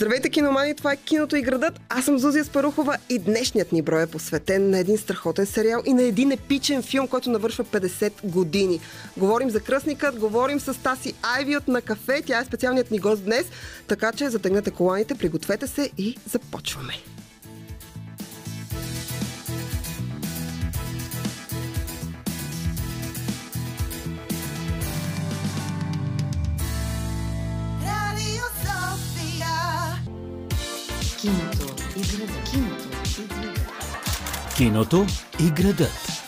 Здравейте, киномани! Това е Киното и градът. Аз съм Зузия Спарухова и днешният ни брой е посветен на един страхотен сериал и на един епичен филм, който навършва 50 години. Говорим за кръсникът, говорим с Таси Айви от на кафе. Тя е специалният ни гост днес, така че затегнете коланите, пригответе се и започваме. Киното и града. Киното и града. Киното и градът.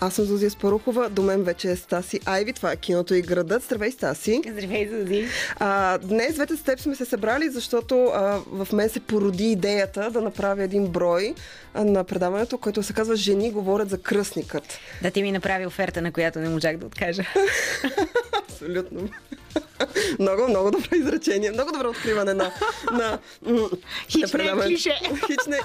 Аз съм Зузия Спарухова, до мен вече е Стаси Айви, това е Киното и градът. Здравей, Стаси! Здравей, Зузи. А, днес двете с теб сме се събрали, защото а, в мен се породи идеята да направя един брой а, на предаването, което се казва Жени говорят за кръстникът. Да ти ми направи оферта, на която не можах да откажа. Абсолютно. много, много добро изречение. Много добро откриване на, на, м, Хич на не е клише. Хич не.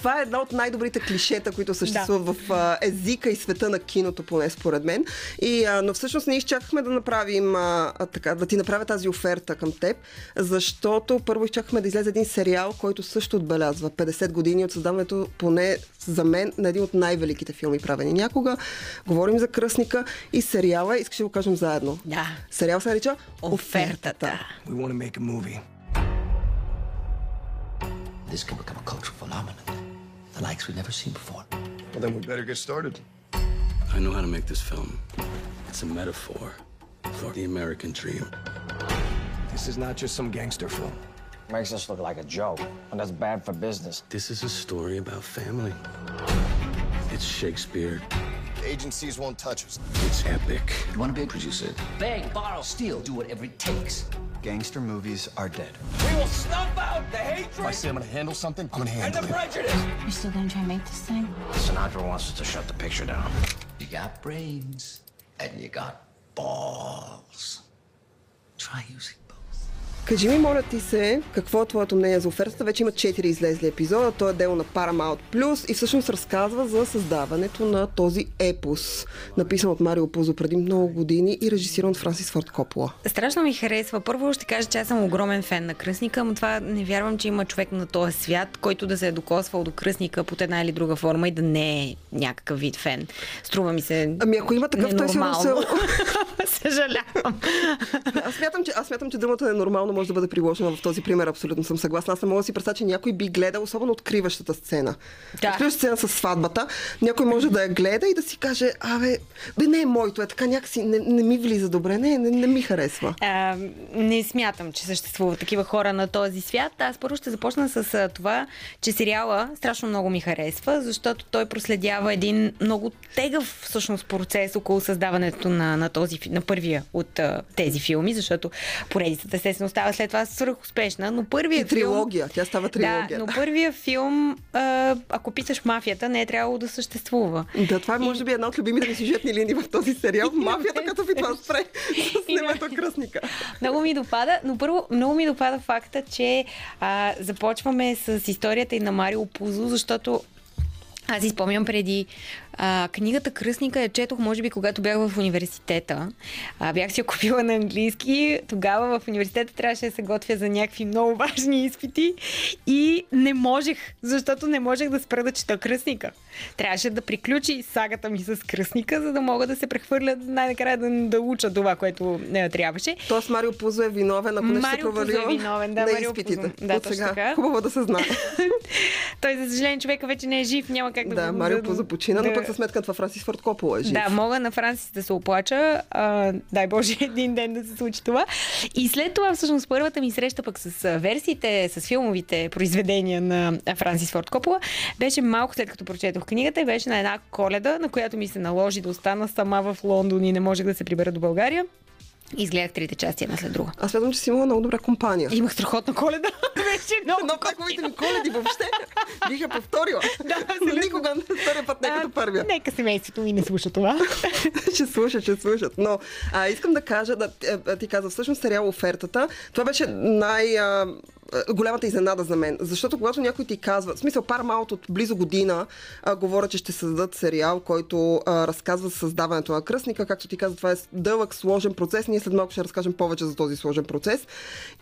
Това е една от най-добрите клишета, които съществуват да. в а, езика и света на киното, поне според мен. И, а, но всъщност ние изчакахме да направим, а, а, така, да ти направя тази оферта към теб, защото първо изчакахме да излезе един сериал, който също отбелязва 50 години от създаването, поне за мен, на един от най-великите филми, правени някога. Говорим за кръстника и сериала, искаш да го кажем заедно. Да. Сериал се нарича Офертата. We want to make a movie. This could become a cultural phenomenon, the likes we've never seen before. Well, then we better get started. I know how to make this film. It's a metaphor for the American dream. This is not just some gangster film. Makes us look like a joke, and that's bad for business. This is a story about family. It's Shakespeare. Agencies won't touch us. It's epic. You want to be a producer? Beg, borrow, steal, do whatever it takes. Gangster movies are dead. We will snuff out the If I hatred say I'm gonna handle something, I'm gonna and handle the it. prejudice. You still gonna try and make this thing? Sinatra wants us to shut the picture down. You got brains, and you got balls. Try using both. Кажи ми, моля ти се, какво е твоето мнение за офертата? Вече има 4 излезли епизода, то е дело на Paramount Plus и всъщност разказва за създаването на този епос, написан от Марио Пузо преди много години и режисиран от Франсис Форд Копола. Страшно ми харесва. Първо ще кажа, че аз съм огромен фен на Кръсника, но това не вярвам, че има човек на този свят, който да се е докосвал до Кръсника под една или друга форма и да не е някакъв вид фен. Струва ми се Ами ако има такъв, той сигурно се... Съжалявам. Аз смятам, че, аз смятам, че думата ненормално може да бъде приложена в този пример. Абсолютно съм съгласна. Аз не мога да си представя, че някой би гледал, особено откриващата сцена. Да. Откриващата сцена с сватбата. Някой може да я гледа и да си каже, абе, бе, не е моето, е така някакси, не, не ми влиза добре, не, не, не ми харесва. А, не смятам, че съществуват такива хора на този свят. Аз първо ще започна с това, че сериала страшно много ми харесва, защото той проследява един много тегъв всъщност процес около създаването на, на, този, на първия от тези филми, защото поредицата естествено става след това свръх успешна, но И първият филм... трилогия. Тя става трилогия. Да, но първия филм, а, ако писаш мафията, не е трябвало да съществува. Да, това е може би една от любимите ми сюжетни линии в този сериал. Мафията, като ви това спре с немето кръстника. Много ми допада, но първо много ми допада факта, че а, започваме с историята и на Марио Пузо, защото аз изпомням преди а, книгата Кръстника я четох, може би, когато бях в университета. А, бях си я купила на английски. Тогава в университета трябваше да се готвя за някакви много важни изпити и не можех, защото не можех да спра да чета Кръстника. Трябваше да приключи сагата ми с Кръстника, за да мога да се прехвърля най-накрая да, да уча това, което не, трябваше. Тоест Марио Пузо е виновен, ако нещо се Марио Пузо провалила е виновен, да, на Марио изпитите. Пузо. Да, От сега. така. Хубаво да се знае. Той, за съжаление, човека вече не е жив, няма как да да. Марио Пузо почина, да- пък за сметка това Франсис Форд Копола е жив. Да, мога на Франсис да се оплача. А, дай Боже, един ден да се случи това. И след това, всъщност, първата ми среща пък с версиите, с филмовите произведения на Франсис Форд Копола, беше малко след като прочетох книгата и беше на една коледа, на която ми се наложи да остана сама в Лондон и не можех да се прибера до България. Изгледах трите части една след друга. Аз смятам, че си имала много добра компания. Имах страхотна коледа. Беше много Но пак моите ми коледи въобще бих я повторила. Да, абсолютно. Никога втория път не е като първия. Нека семейството ми не слуша това. ще слушат, ще слушат. Но а, искам да кажа, да, а, ти каза всъщност сериал Офертата. Това беше най... А, а, голямата изненада за мен. Защото когато някой ти казва, в смисъл Paramount от близо година а, говорят, че ще създадат сериал, който а, разказва създаването на кръстника. Както ти каза, това е дълъг, сложен процес. Ние след малко ще разкажем повече за този сложен процес.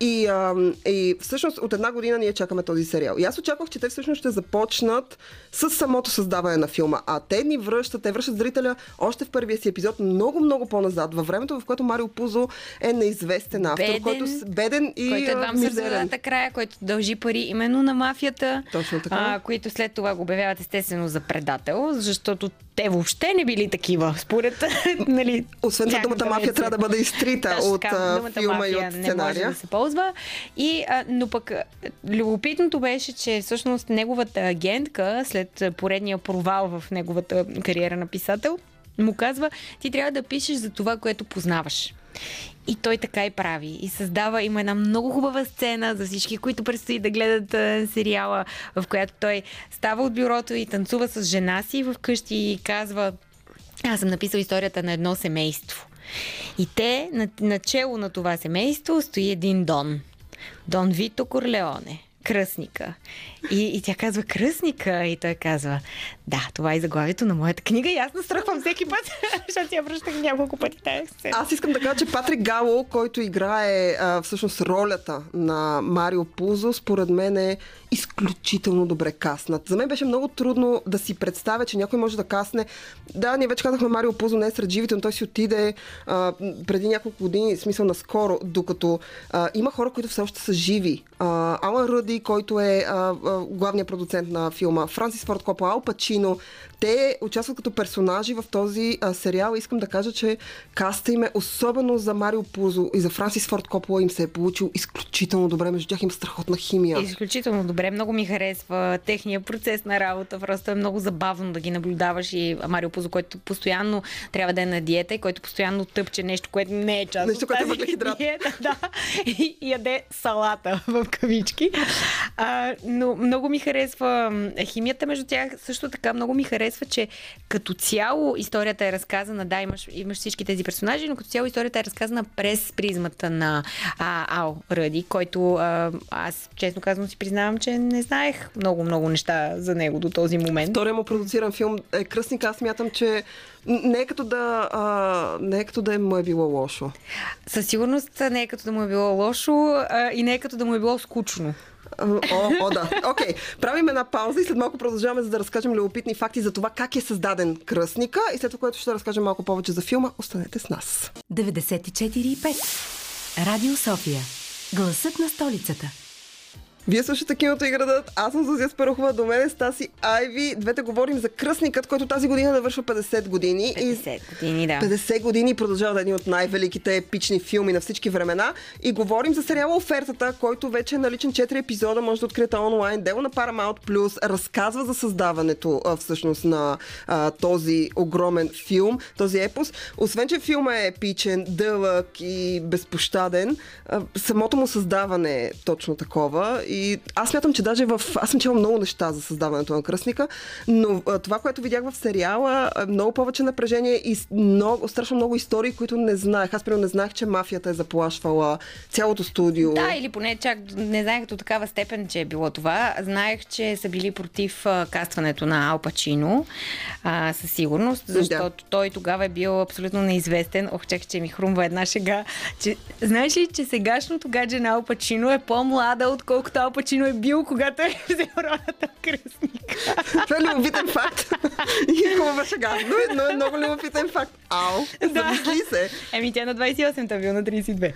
И, а, и всъщност от една година ние чакаме този сериал. И аз очаквах, че те всъщност ще започнат с самото създаване на филма. А те ни връщат, те връщат зрителя още в първия си епизод много, много по-назад. Във времето, в което Марио Пузо е неизвестен автор, Беден, който с- беден и който едва мизерен. сързадата края, който дължи пари именно на мафията. Точно така. А, които след това го обявяват естествено за предател, защото те въобще не били такива, според нали, Освен това, тяхната думата мафия трябва да бъде изтрита Точно от така, филма и от Не може сценария. да се ползва. И, а, но пък любопитното беше, че всъщност неговата агентка, след поредния провал в неговата кариера на писател, му казва, ти трябва да пишеш за това, което познаваш. И той така и прави. И създава, има една много хубава сцена за всички, които предстои да гледат а, сериала, в която той става от бюрото и танцува с жена си вкъщи и казва, аз съм написал историята на едно семейство. И те, на, начало на това семейство, стои един Дон. Дон Вито Корлеоне. Кръсника. И, и тя казва кръсника и той казва да, това е заглавието на моята книга и аз настръхвам всеки път, защото я връщах няколко пъти тази сцена. Аз искам да кажа, че Патрик Гало, който играе а, всъщност ролята на Марио Пузо, според мен е изключително добре каснат. За мен беше много трудно да си представя, че някой може да касне. Да, ние вече казахме, Марио Пузо не е сред живите, но той си отиде а, преди няколко години, смисъл наскоро, докато а, има хора, които все още са живи. А, Алан Ръди, който е а, а, главният продуцент на филма, Франсис Форд Копа, Ал Пачино, те участват като персонажи в този а, сериал. Искам да кажа, че каста им е особено за Марио Пузо и за Франсис Форд Копола им се е получил изключително добре. Между тях има страхотна химия. Изключително добре, много ми харесва техния процес на работа. Просто е много забавно да ги наблюдаваш и Марио Пузо, който постоянно трябва да е на диета и който постоянно тъпче нещо, което не е част Нещо, от което е тази въглехидрат. диета. Да, и, и яде салата в кавички. А, но много ми харесва химията между тях. Също така много ми харесва, че като цяло историята е разказана, да, имаш, имаш всички тези персонажи, но като цяло историята е разказана през призмата на а, Ал Ръди, който а, аз честно казвам си признавам, че не знаех много-много неща за него до този момент. Втория му продуциран филм е Кръстник. Аз смятам, че не е като да, а, не е като да му е било лошо. Със сигурност не е като да му е било лошо а, и не е като да му е било скучно. О, о, да. Окей, правим една пауза и след малко продължаваме, за да разкажем любопитни факти за това как е създаден кръстника и след това, което ще разкажем малко повече за филма. Останете с нас. 94,5. Радио София. Гласът на столицата. Вие слушате киното и градът. Аз съм Зузия Спарухова, до мен е Стаси Айви. Двете говорим за кръстникът, който тази година навършва 50 години. 50 години, да. 50 години продължава да е един от най-великите епични филми на всички времена. И говорим за сериала Офертата, който вече е наличен 4 епизода, може да откриете онлайн. Дело на Paramount Plus разказва за създаването всъщност на а, този огромен филм, този епос. Освен, че филма е епичен, дълъг и безпощаден, а, самото му създаване е точно такова. И аз смятам, че даже в... Аз съм чела много неща за създаването на Кръстника, но а, това, което видях в сериала, е много повече напрежение и много, страшно много истории, които не знаех. Аз примерно не знаех, че мафията е заплашвала цялото студио. Да, или поне чак не знаех до такава степен, че е било това. Знаех, че са били против кастването на Ал Пачино, а, със сигурност, защото да. той тогава е бил абсолютно неизвестен. Ох, чак, че ми хрумва една шега. Че, знаеш ли, че сегашното гадже на Ал Пачино е по-млада, отколкото Ал Пачино е бил, когато е взел ролята в кръстник. Това е любопитен факт. И хубава шега. Но е, но е много любопитен факт. Ау, замисли се. Еми, тя на 28, та бил на 32.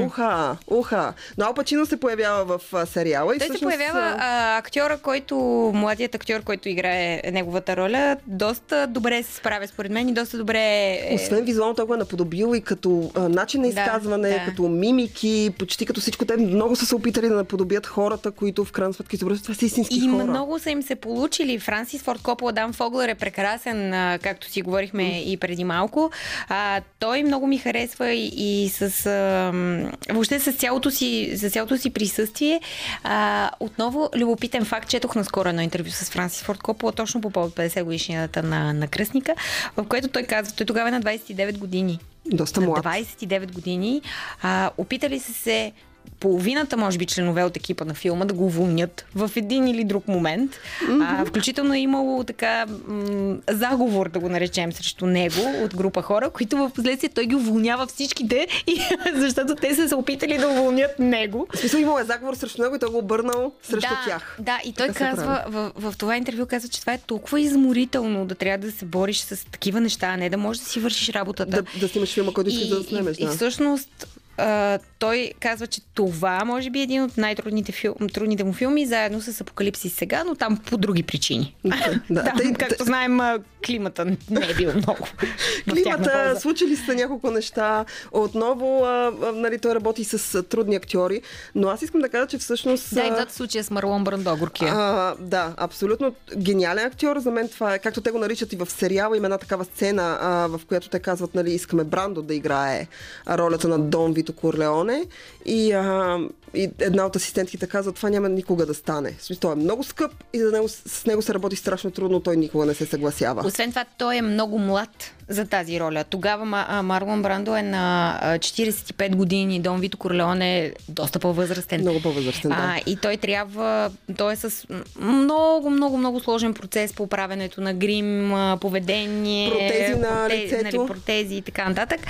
Уха, уха. Но Ал Пачино се появява в сериала. И Той се всъщност, появява а, актьора, който, младият актьор, който играе неговата роля, доста добре се справя според мен и доста добре е... Освен визуално, той го е наподобил и като а, начин на Да, изказване, да. като мимики, почти като всичко. Те много са се опитали да наподобят хората, които в крайна сметка изобразят. Това са истински И хора. много са им се получили. Франсис Форд Копола, Дан Фоглер е прекрасен, както си говорихме и преди малко. А, той много ми харесва и, и с... А, въобще с цялото си, с цялото си присъствие. А, отново, любопитен факт, четох наскоро едно интервю с Франсис Форд Копола, точно по повод 50 годишнината на, на кръстника, в което той казва, той тогава е на 29 години. Доста На млад. 29 години. А, опитали са се половината, може би, членове от екипа на филма да го уволнят в един или друг момент. А, включително е имало така м- заговор, да го наречем, срещу него от група хора, които в последствие той ги уволнява всичките, и, защото те са се опитали да уволнят него. В смисъл имал е заговор срещу него и той го обърнал срещу да, тях. Да, и той Така казва, в, в това интервю казва, че това е толкова изморително да трябва да се бориш с такива неща, а не да можеш да си вършиш работата. Да, да снимаш филма, който искаш да заснемеш. и, Да. и всъщност а, той казва, че това може би е един от най-трудните фил... трудните му филми, заедно с Апокалипсис сега, но там по други причини. Да, да, тъй- както знаем, климата не е бил много. Климата, случили са няколко неща. Отново, а, а, нали, той работи с а, трудни актьори, но аз искам да кажа, че всъщност... Да, и двата случая с Марлон Брандо, горкия. А, да, абсолютно гениален актьор. За мен това е, както те го наричат и в сериала, има една такава сцена, а, в която те казват, нали, искаме Брандо да играе ролята на Дон Вито Корлеоне. И, а, и една от асистентките казва, това няма никога да стане. Смисъл, Той е много скъп и за него, с него се работи страшно трудно, той никога не се съгласява. Освен това, той е много млад за тази роля. Тогава Марлон Брандо е на а, 45 години, Дон Вито Корлеон е доста по-възрастен. Много по-възрастен, да. А, и той трябва, той е с много, много, много сложен процес по правенето на грим, поведение, Протези на лицето. нали, протези и така нататък.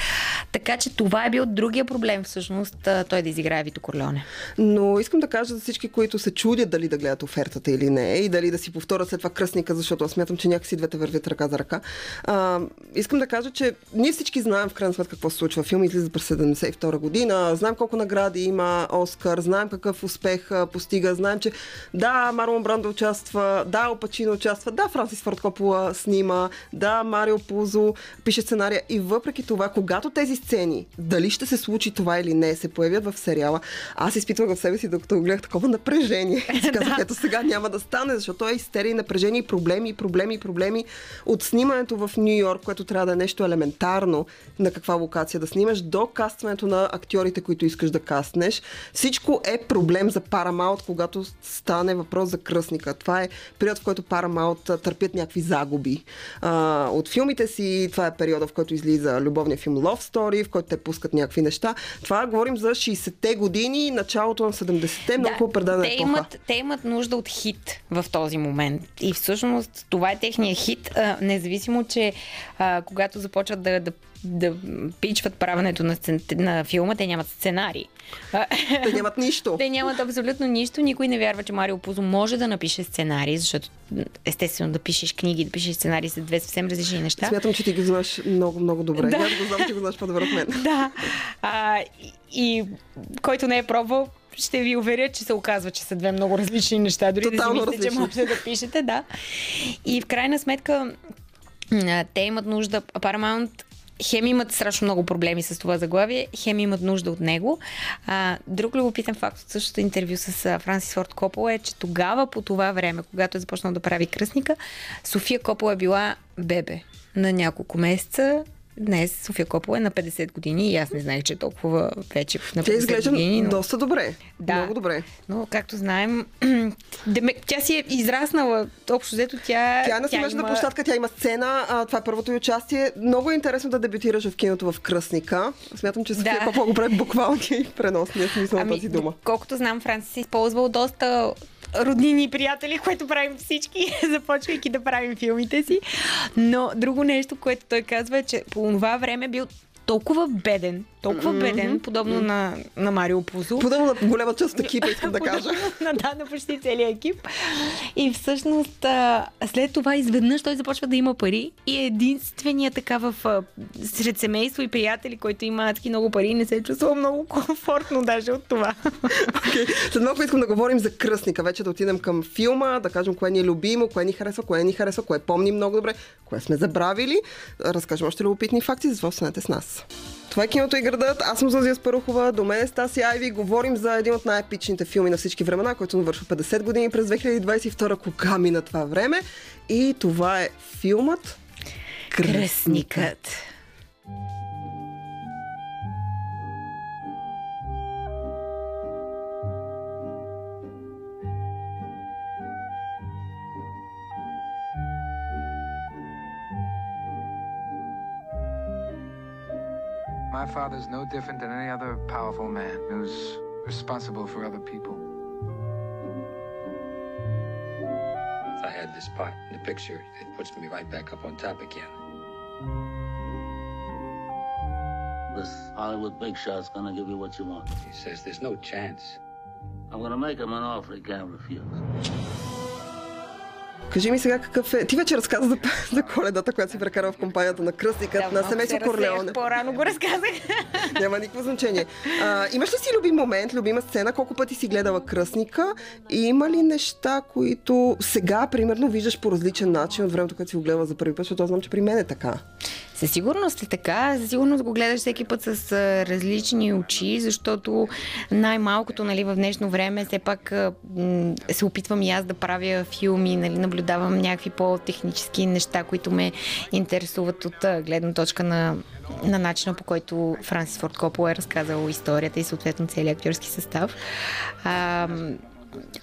Така че това е бил другия проблем всъщност, той да изиграе Вито Корлеоне. Но искам да кажа за всички, които се чудят дали да гледат офертата или не и дали да си повторят след това кръстника, защото аз смятам, че някакси двете вървят ръка за ръка. А, искам да кажа, че ние всички знаем в крайна сметка какво се случва. Филм излиза през 72 година, знаем колко награди има Оскар, знаем какъв успех постига, знаем, че да, Марлон Брандо участва, да, Опачино участва, да, Франсис Форд Копола снима, да, Марио Пузо пише сценария и въпреки това, когато тези сцени, дали ще се случи това или не, се появят в сериала, аз изпитвах в себе си, докато гледах такова напрежение. Си казах, ето сега няма да стане, защото е истерия, и напрежение, и проблеми, и проблеми, и проблеми от снимането в Нью Йорк, което трябва да е нещо елементарно на каква локация да снимаш, до кастването на актьорите, които искаш да кастнеш. Всичко е проблем за Paramount, когато стане въпрос за кръстника. Това е период, в който Paramount търпят някакви загуби. А, от филмите си, това е периода, в който излиза любовния филм Love Story, в който те пускат някакви неща. Това говорим за 60-те години, началото на 70-те, много да, предана те имат, те имат нужда от хит в този момент. И всъщност това е техния хит, а, независимо, че а, когато започват да, да да пичват правенето на, сцен... на филма, те нямат сценарий. Те нямат нищо. Те нямат абсолютно нищо. Никой не вярва, че Марио Пузо може да напише сценарий, защото естествено да пишеш книги, да пишеш сценарий са две съвсем различни неща. Смятам, че ти ги знаеш много, много добре. Да. Аз го знам, че го знаеш по-добре от мен. Да. А, и, и който не е пробвал, ще ви уверя, че се оказва, че са две много различни неща. Дори Тотално да си мислите, че можете да пишете, да. И в крайна сметка те имат нужда, Paramount хем имат страшно много проблеми с това заглавие, хем имат нужда от него. А, друг любопитен факт от същото интервю с Франсис Форд Копола е, че тогава по това време, когато е започнал да прави кръстника, София Копола е била бебе на няколко месеца. Днес София Копола е на 50 години и аз не знаех, че е толкова вече на 50 Тя изглежда години. Но... доста добре. Да. Много добре. Но, както знаем, тя си е израснала. Общо взето тя... Тя е на смежна има- площадка, тя има сцена. А, това е първото й участие. Много е интересно да дебютираш в киното в Кръстника. Смятам, че София Да. Копа го прави буквално и преносния смисъл на тази дума. Колкото знам, Францис е използвал доста роднини и приятели, което правим всички, започвайки да правим филмите си. Но друго нещо, което той казва е, че по това време бил толкова беден, толкова беден, подобно на, на Марио Пузо. Подобно на голяма част от екипа, искам да кажа. на, да, на почти целият екип. И всъщност а, след това изведнъж той започва да има пари и е единствения така в сред семейство и приятели, който има адски много пари и не се чувствал много комфортно даже от това. Okay. След малко искам да говорим за кръстника. Вече да отидем към филма, да кажем кое ни е любимо, кое ни харесва, кое ни харесва, кое помним много добре, кое сме забравили. Разкажем още любопитни факти, затова останете с нас. Това е киното и градът. Аз съм Зазия Спарухова, до мен е Стаси Айви. Говорим за един от най-епичните филми на всички времена, който навършва 50 години през 2022. Кога мина това време? И това е филмът Кръстникът. My father's no different than any other powerful man who's responsible for other people. If I had this part in the picture, it puts me right back up on top again. This Hollywood big shot's gonna give you what you want. He says there's no chance. I'm gonna make him an offer he can't refuse. Кажи ми сега какъв е... Ти вече разказа за, за коледата, която си прекарал в компанията на кръстникът на семейство Корлеоне. По-рано го разказах. Няма никакво значение. А, имаш ли си любим момент, любима сцена? Колко пъти си гледала кръстника? И има ли неща, които сега, примерно, виждаш по различен начин от времето, което си го гледала за първи път, защото знам, че при мен е така. Със сигурност е така. Със сигурност го гледаш всеки път с различни очи, защото най-малкото нали, в днешно време все пак се опитвам и аз да правя филми, нали, наблюдавам някакви по-технически неща, които ме интересуват от гледна точка на на начина по който Франсис Форд Копол е разказал историята и съответно целият актьорски състав. А,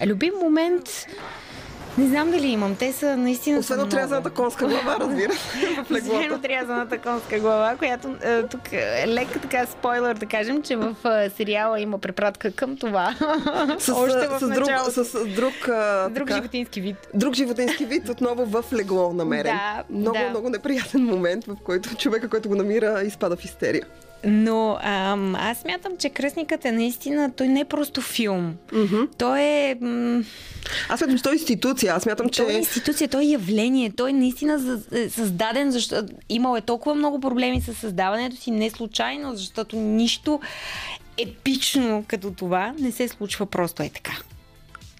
любим момент не знам дали имам. Те са наистина. Освен много. конска глава, разбира се, Освен отрязаната конска глава, която е, тук е лека така спойлер да кажем, че в е, сериала има препратка към това. С, Още в с, друг, с, с друг, а, Друг така, животински вид. друг животински вид, отново в легло намерен. Да, много, да. много неприятен момент, в който човека, който го намира, изпада в истерия. Но ам, аз смятам, че Кръстникът е наистина, той не е просто филм. Mm-hmm. Той е... М- Аз смятам, че той е институция. Аз смятам, че... Той е институция, той е явление. Той е наистина е създаден, защото имал е толкова много проблеми с създаването си, не случайно, защото нищо епично като това не се случва просто е така.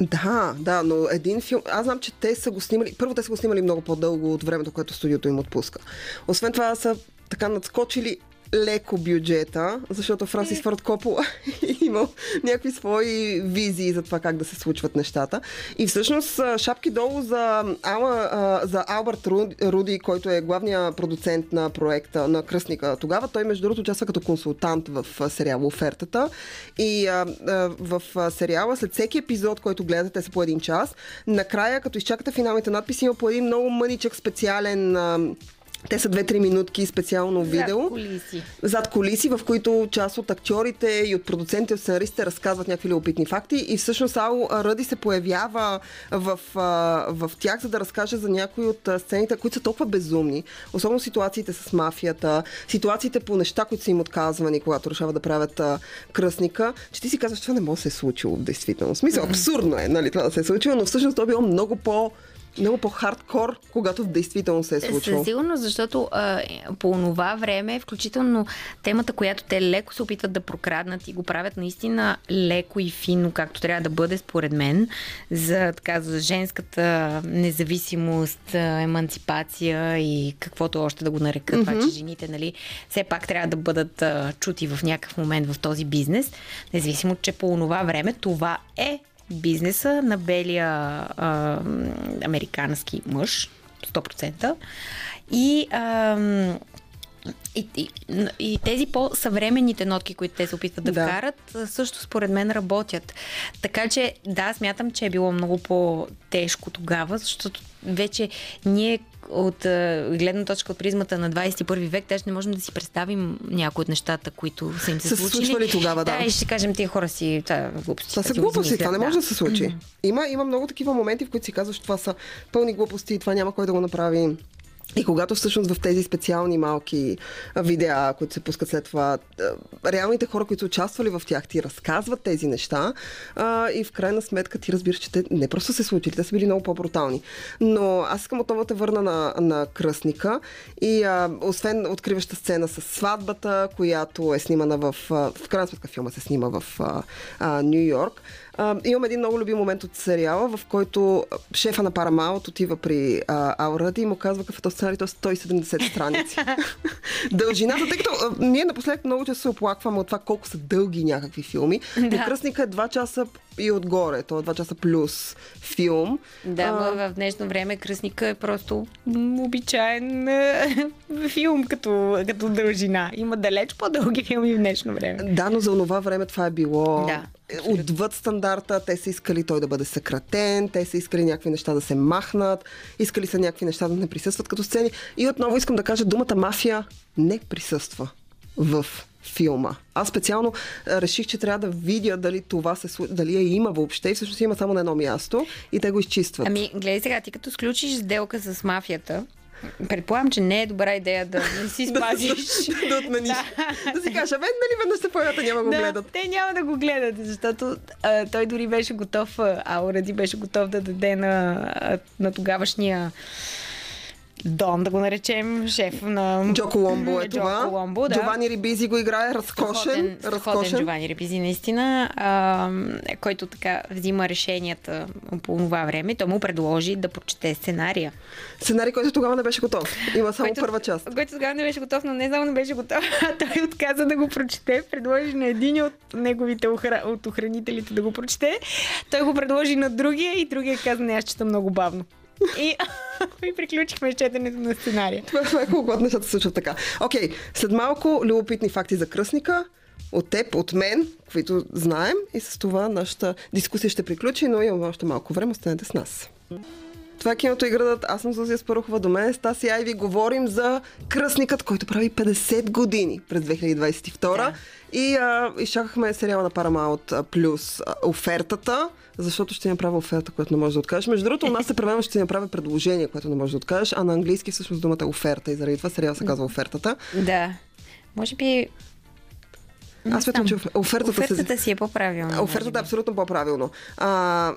Да, да, но един филм... Аз знам, че те са го снимали... Първо, те са го снимали много по-дълго от времето, което студиото им отпуска. Освен това, са така надскочили леко бюджета, защото Франсис Форд Копола е имал някакви свои визии за това как да се случват нещата. И всъщност шапки долу за, Ала, за Алберт Руди, който е главният продуцент на проекта на Кръстника. Тогава той, между другото, участва като консултант в сериала Офертата. И а, а, в сериала, след всеки епизод, който гледате, те са по един час, накрая, като изчакате финалните надписи, има по един много мъничък специален а, те са 2-3 минутки специално видео. Зад кулиси. Зад колиси, в които част от актьорите и от продуцентите, от сценаристите разказват някакви любопитни факти и всъщност Ал Ръди се появява в, в тях, за да разкаже за някои от сцените, които са толкова безумни. Особено ситуациите с мафията, ситуациите по неща, които са им отказвани, когато решават да правят а, кръстника, че ти си казваш, това не може да се е случило в действителност. Смисъл, абсурдно е, нали, това да се е случило, но всъщност то е било много по много по-хардкор, когато в действителност се е случило. Със сигурност, защото а, по това време, включително темата, която те леко се опитват да прокраднат и го правят наистина леко и финно, както трябва да бъде, според мен, за, така, за женската независимост, емансипация и каквото още да го нарека mm-hmm. това, че жените, нали, все пак трябва да бъдат а, чути в някакъв момент в този бизнес, независимо, че по това време това е бизнеса на белия а, американски мъж, 100%. И, а, и, и, и тези по-съвременните нотки, които те се опитват да, Да. вкарат, също според мен работят. Така че, да, смятам, че е било много по-тежко тогава, защото вече ние от гледна точка от призмата на 21 век, даже не можем да си представим някои от нещата, които са им се се случили. случвали тогава, да. Да, и ще кажем, тия хора си, това е глупости. Това са глупости, това не може да се случи. Има, има много такива моменти, в които си казваш, това са пълни глупости, това няма кой да го направи. И когато всъщност в тези специални малки видеа, които се пускат след това, реалните хора, които участвали в тях, ти разказват тези неща а, и в крайна сметка ти разбираш, че те не просто се случили, те са били много по-брутални. Но аз искам отново да върна на, на кръстника и а, освен откриваща сцена с сватбата, която е снимана в... В крайна сметка филма се снима в Нью Йорк, а, имам един много любим момент от сериала, в който шефа на Paramount отива при а, Аурада и му казва какъв е сценарий, то е 170 страници. Дължината, тъй като а, ние напоследък много често се оплакваме от това колко са дълги някакви филми. Да. Кръстника е 2 часа и отгоре, то е 2 часа плюс филм. Да, А, в, днешно време Кръсника е просто е, филм като, като дължина. Има далеч по-дълги филми в днешно време. Да, но за това време това е било Да, отвъд стандарта. Те са искали той да бъде съкратен, те са искали някакви неща да се махнат, искали са някакви неща да не присъстват като сцени. И отново искам да кажа, думата мафия не присъства в филма. Аз специално реших, че трябва да видя дали това се дали я има въобще и всъщност има само на едно място и те го изчистват. Ами, гледай сега, ти като сключиш сделка с мафията, предполагам, че не е добра идея да не си спазиш. да отмениш. Да, си кажа, бе, нали веднъж се появят, няма го Да, гледат. те няма да го гледат, защото а, той дори беше готов, а, Ауради беше готов да даде на, на тогавашния Дон, да го наречем, шеф на... Джо Коломбо е това. Коломбо, да. Джовани Рибизи го играе, разкошен. Страхотен разкошен. Джовани Репизи, наистина, а, който така взима решенията по това време. Той му предложи да прочете сценария. Сценарий, който тогава не беше готов. Има само първа част. Който тогава не беше готов, но не само не беше готов, а той отказа да го прочете. Предложи на един от неговите охра... от охранителите да го прочете. Той го предложи на другия и другия каза, не, аз чета много бавно. И, и приключихме с четенето на сценария. Това, е хубаво, когато нещата случват така. Окей, след малко любопитни факти за кръсника. От теб, от мен, които знаем. И с това нашата дискусия ще приключи, но имаме още малко време. Останете с нас. Това е киното и градът. Аз съм Зузия Спарухова. До мен е Стаси Айви. Говорим за кръсникът, който прави 50 години през 2022. Да. И а, изчакахме сериала на Paramount плюс а, офертата, защото ще направя оферта, която не можеш да откажеш. Между другото, у нас се превема, ще направя предложение, което не можеш да откажеш, а на английски всъщност думата е оферта и заради това сериал се казва офертата. Да. Може би... Аз смятам, че офертата, офертата си е по-правилна. Офертата е абсолютно по-правилно. А,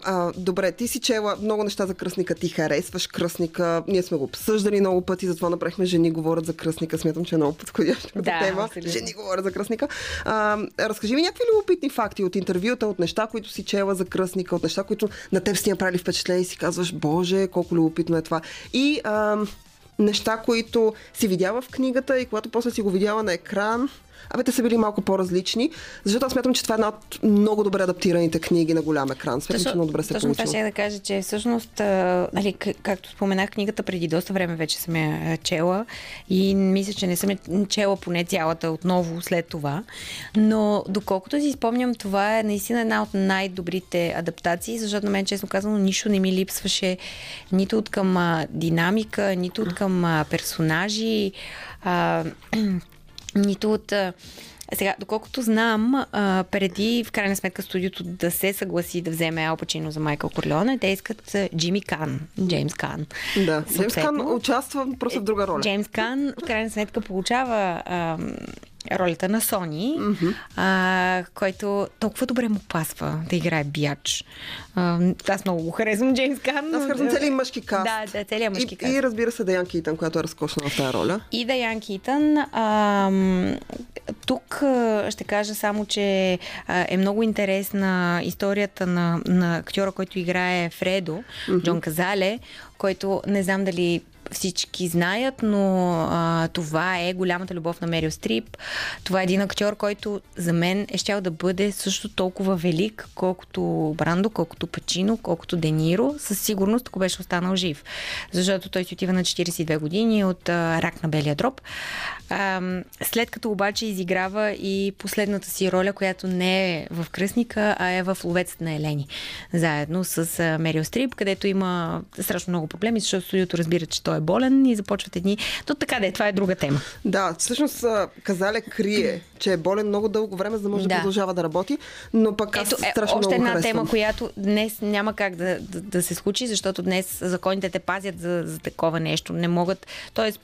а, добре, ти си чела много неща за кръсника, ти харесваш кръсника, ние сме го обсъждали много пъти, затова направихме жени говорят за кръсника, смятам, че е много подходяща Да, тема. абсолютно. Жени говорят за кръсника. А, разкажи ми някакви любопитни факти от интервюта, от неща, които си чела за кръсника, от неща, които на теб си направили впечатление и си казваш, боже, колко любопитно е това. И а, неща, които си видяла в книгата и когато после си го видяла на екран, Абе, те са били малко по-различни, защото аз смятам, че това е една от много добре адаптираните книги на голям екран. Смятам, че много добре се е точно това ще да кажа, че всъщност, а, нали, както споменах, книгата преди доста време вече съм я чела и мисля, че не съм я чела поне цялата отново след това. Но доколкото си спомням, това е наистина една от най-добрите адаптации, защото на мен, честно казано, нищо не ми липсваше нито от към а, динамика, нито от към а, персонажи. А, нито от... Сега, доколкото знам, а, преди в крайна сметка студиото да се съгласи да вземе Ал Пачино за Майкъл Корлеоне, те искат Джимми Кан, Джеймс Кан. Да, Джеймс Кан Съответно, участва просто в друга роля. Джеймс Кан в крайна сметка получава а, ролята на Сони, а, който толкова добре му пасва да играе бияч. А, аз много го харесвам Джеймс Кан. Аз харесвам целият мъжки каст. Да, да, целият мъжки и, каст. И разбира се, Даян Китън, която е разкошна в тази роля. И Даян Китън. Тук ще кажа само, че е много интересна историята на, на актьора, който играе Фредо, Джон Казале, който не знам дали всички знаят, но а, това е голямата любов на Мерил Стрип. Това е един актьор, който за мен е щял да бъде също толкова велик, колкото Брандо, колкото Пачино, колкото Дениро. Със сигурност, ако беше останал жив. Защото той си отива на 42 години от а, рак на белия дроб. А, след като обаче изиграва и последната си роля, която не е в Кръсника, а е в Ловецът на Елени. Заедно с а, Мерил Стрип, където има страшно много проблеми, защото студиото разбира, че той е болен и започват едни... То така да е, това е друга тема. Да, всъщност Казале крие, че е болен много дълго време, за да може да, Да. продължава да работи, но пък аз Ето, е, страшно още една харесвам. тема, която днес няма как да, да, да се случи, защото днес законите те пазят за, за такова нещо. Не могат. Тоест,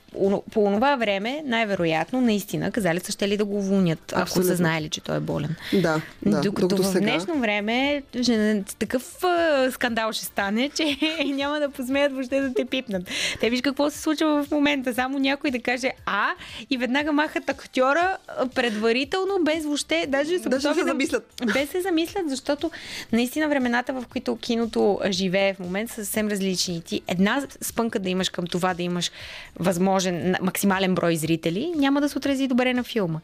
по това време, най-вероятно, наистина, казалица ще ли да го уволнят, ако са знаели, че той е болен. Да, да. Докато, докато в сега... днешно време такъв скандал ще стане, че няма да посмеят въобще да те пипнат. Те виж какво се случва в момента. Само някой да каже А и веднага махат актьора предварително, без въобще, даже са Даже се да- замислят. без се замислят, защото наистина времената, в които киното живее в момента, са съвсем различни. Ти една спънка да имаш към това да имаш възможен максимален брой зрители, няма да се отрази добре на филма.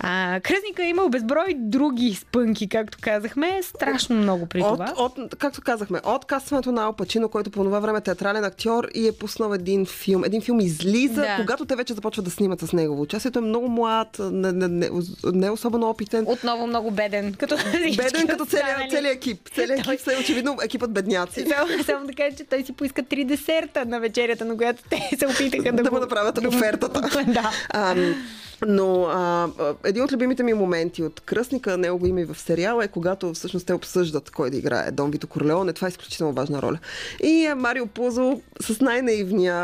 А, Кръзника е имал безброй други спънки, както казахме, страшно много при От, това. от, както казахме, от кастването на Ал Пачино, който по това време е театрален актьор и е пуснал един филм. Един филм излиза, Да. когато те вече започват да снимат с него. Участието е много млад, не, не, не, не е особено опитен. Отново много беден. Като Беден като целият, целият екип. Целият екип са очевидно екипът бедняци. Само, само да кажа, че той си поиска три десерта на вечерята, на която те се опитаха да, да му направят офертата. да. Ам, Но а, един от любимите ми моменти от Кръстника, него го има и в сериала, е когато всъщност те обсъждат кой да играе Дон Вито Корлеоне. Това е изключително важна роля. И а, Марио Пузо с най-наивния,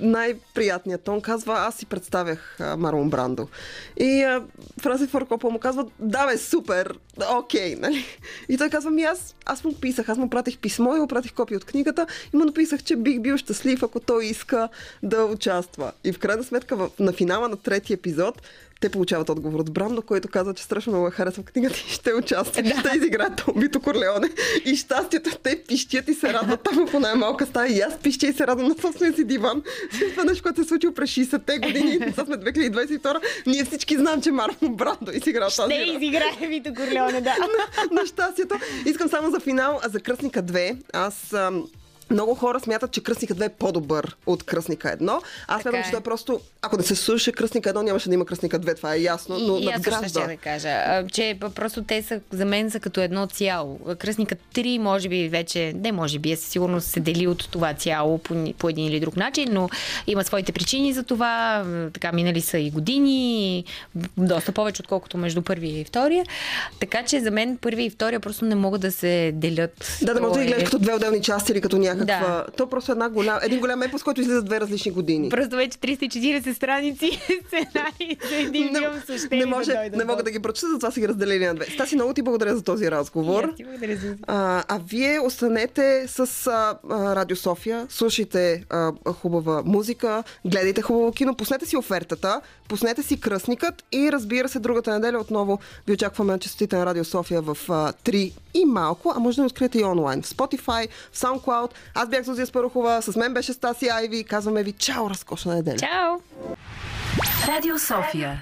най-приятния тон казва, аз си представях а, Марлон Брандо. И а, Франсис Форд му казва, да бе, супер, окей, нали? И той казва, ми аз, аз му писах, аз му пратих писмо и му пратих копия от книгата и му написах, че бих бил щастлив, ако той иска да участва. И в крайна сметка в, на финала на третия епизод те получават отговор от Брандо, който казва, че страшно много я харесва книгата и ще участва. Да. Ще изиграе Вито Корлеоне. И щастието, те пищят и се радват там в най-малка стая. И аз пищя и се радвам на собствения си диван. Това нещо, което се е случило през 60-те години. Сега сме 2022. Ние всички знаем, че Марко Брандо изигра тази Ще изиграе Вито Корлеоне, да. на, на щастието. Искам само за финал, а за Кръстника 2. Аз ам, много хора смятат, че Кръстника 2 е по-добър от Кръстника 1. Аз смятам, е. че той просто, ако не се слушаше Кръстника 1, нямаше да има Кръстника 2, това е ясно, но и надгражда. ще да кажа, че просто те са, за мен са като едно цяло. Кръстника 3 може би вече, не може би, е със сигурност се дели от това цяло по, по един или друг начин, но има своите причини за това. Така минали са и години, доста повече, отколкото между първия и втория. Така че за мен първия и втория просто не могат да се делят. Да, да може да То ги е- гледаш като две отделни части или като някаква... Да. То просто е една голям... един голям епос, който излиза две различни години. Просто вече 340 страници сценарий за един филм са ще не, да може, дойдат не мога да ги прочета, затова си ги разделили на две. Стаси, много ти благодаря за този разговор. Ти благодаря за- А, а вие останете с а, а, Радио София, слушайте а, хубава музика, гледайте хубаво кино, пуснете си офертата, пуснете си кръстникът и разбира се, другата неделя отново ви очакваме на частотите на Радио София в а, 3 и малко, а може да ни откриете и онлайн в Spotify, в SoundCloud. Аз бях Зузия Спарухова, с мен беше Стаси Айви, казваме ви чао, разкошна неделя. Чао! Радио София.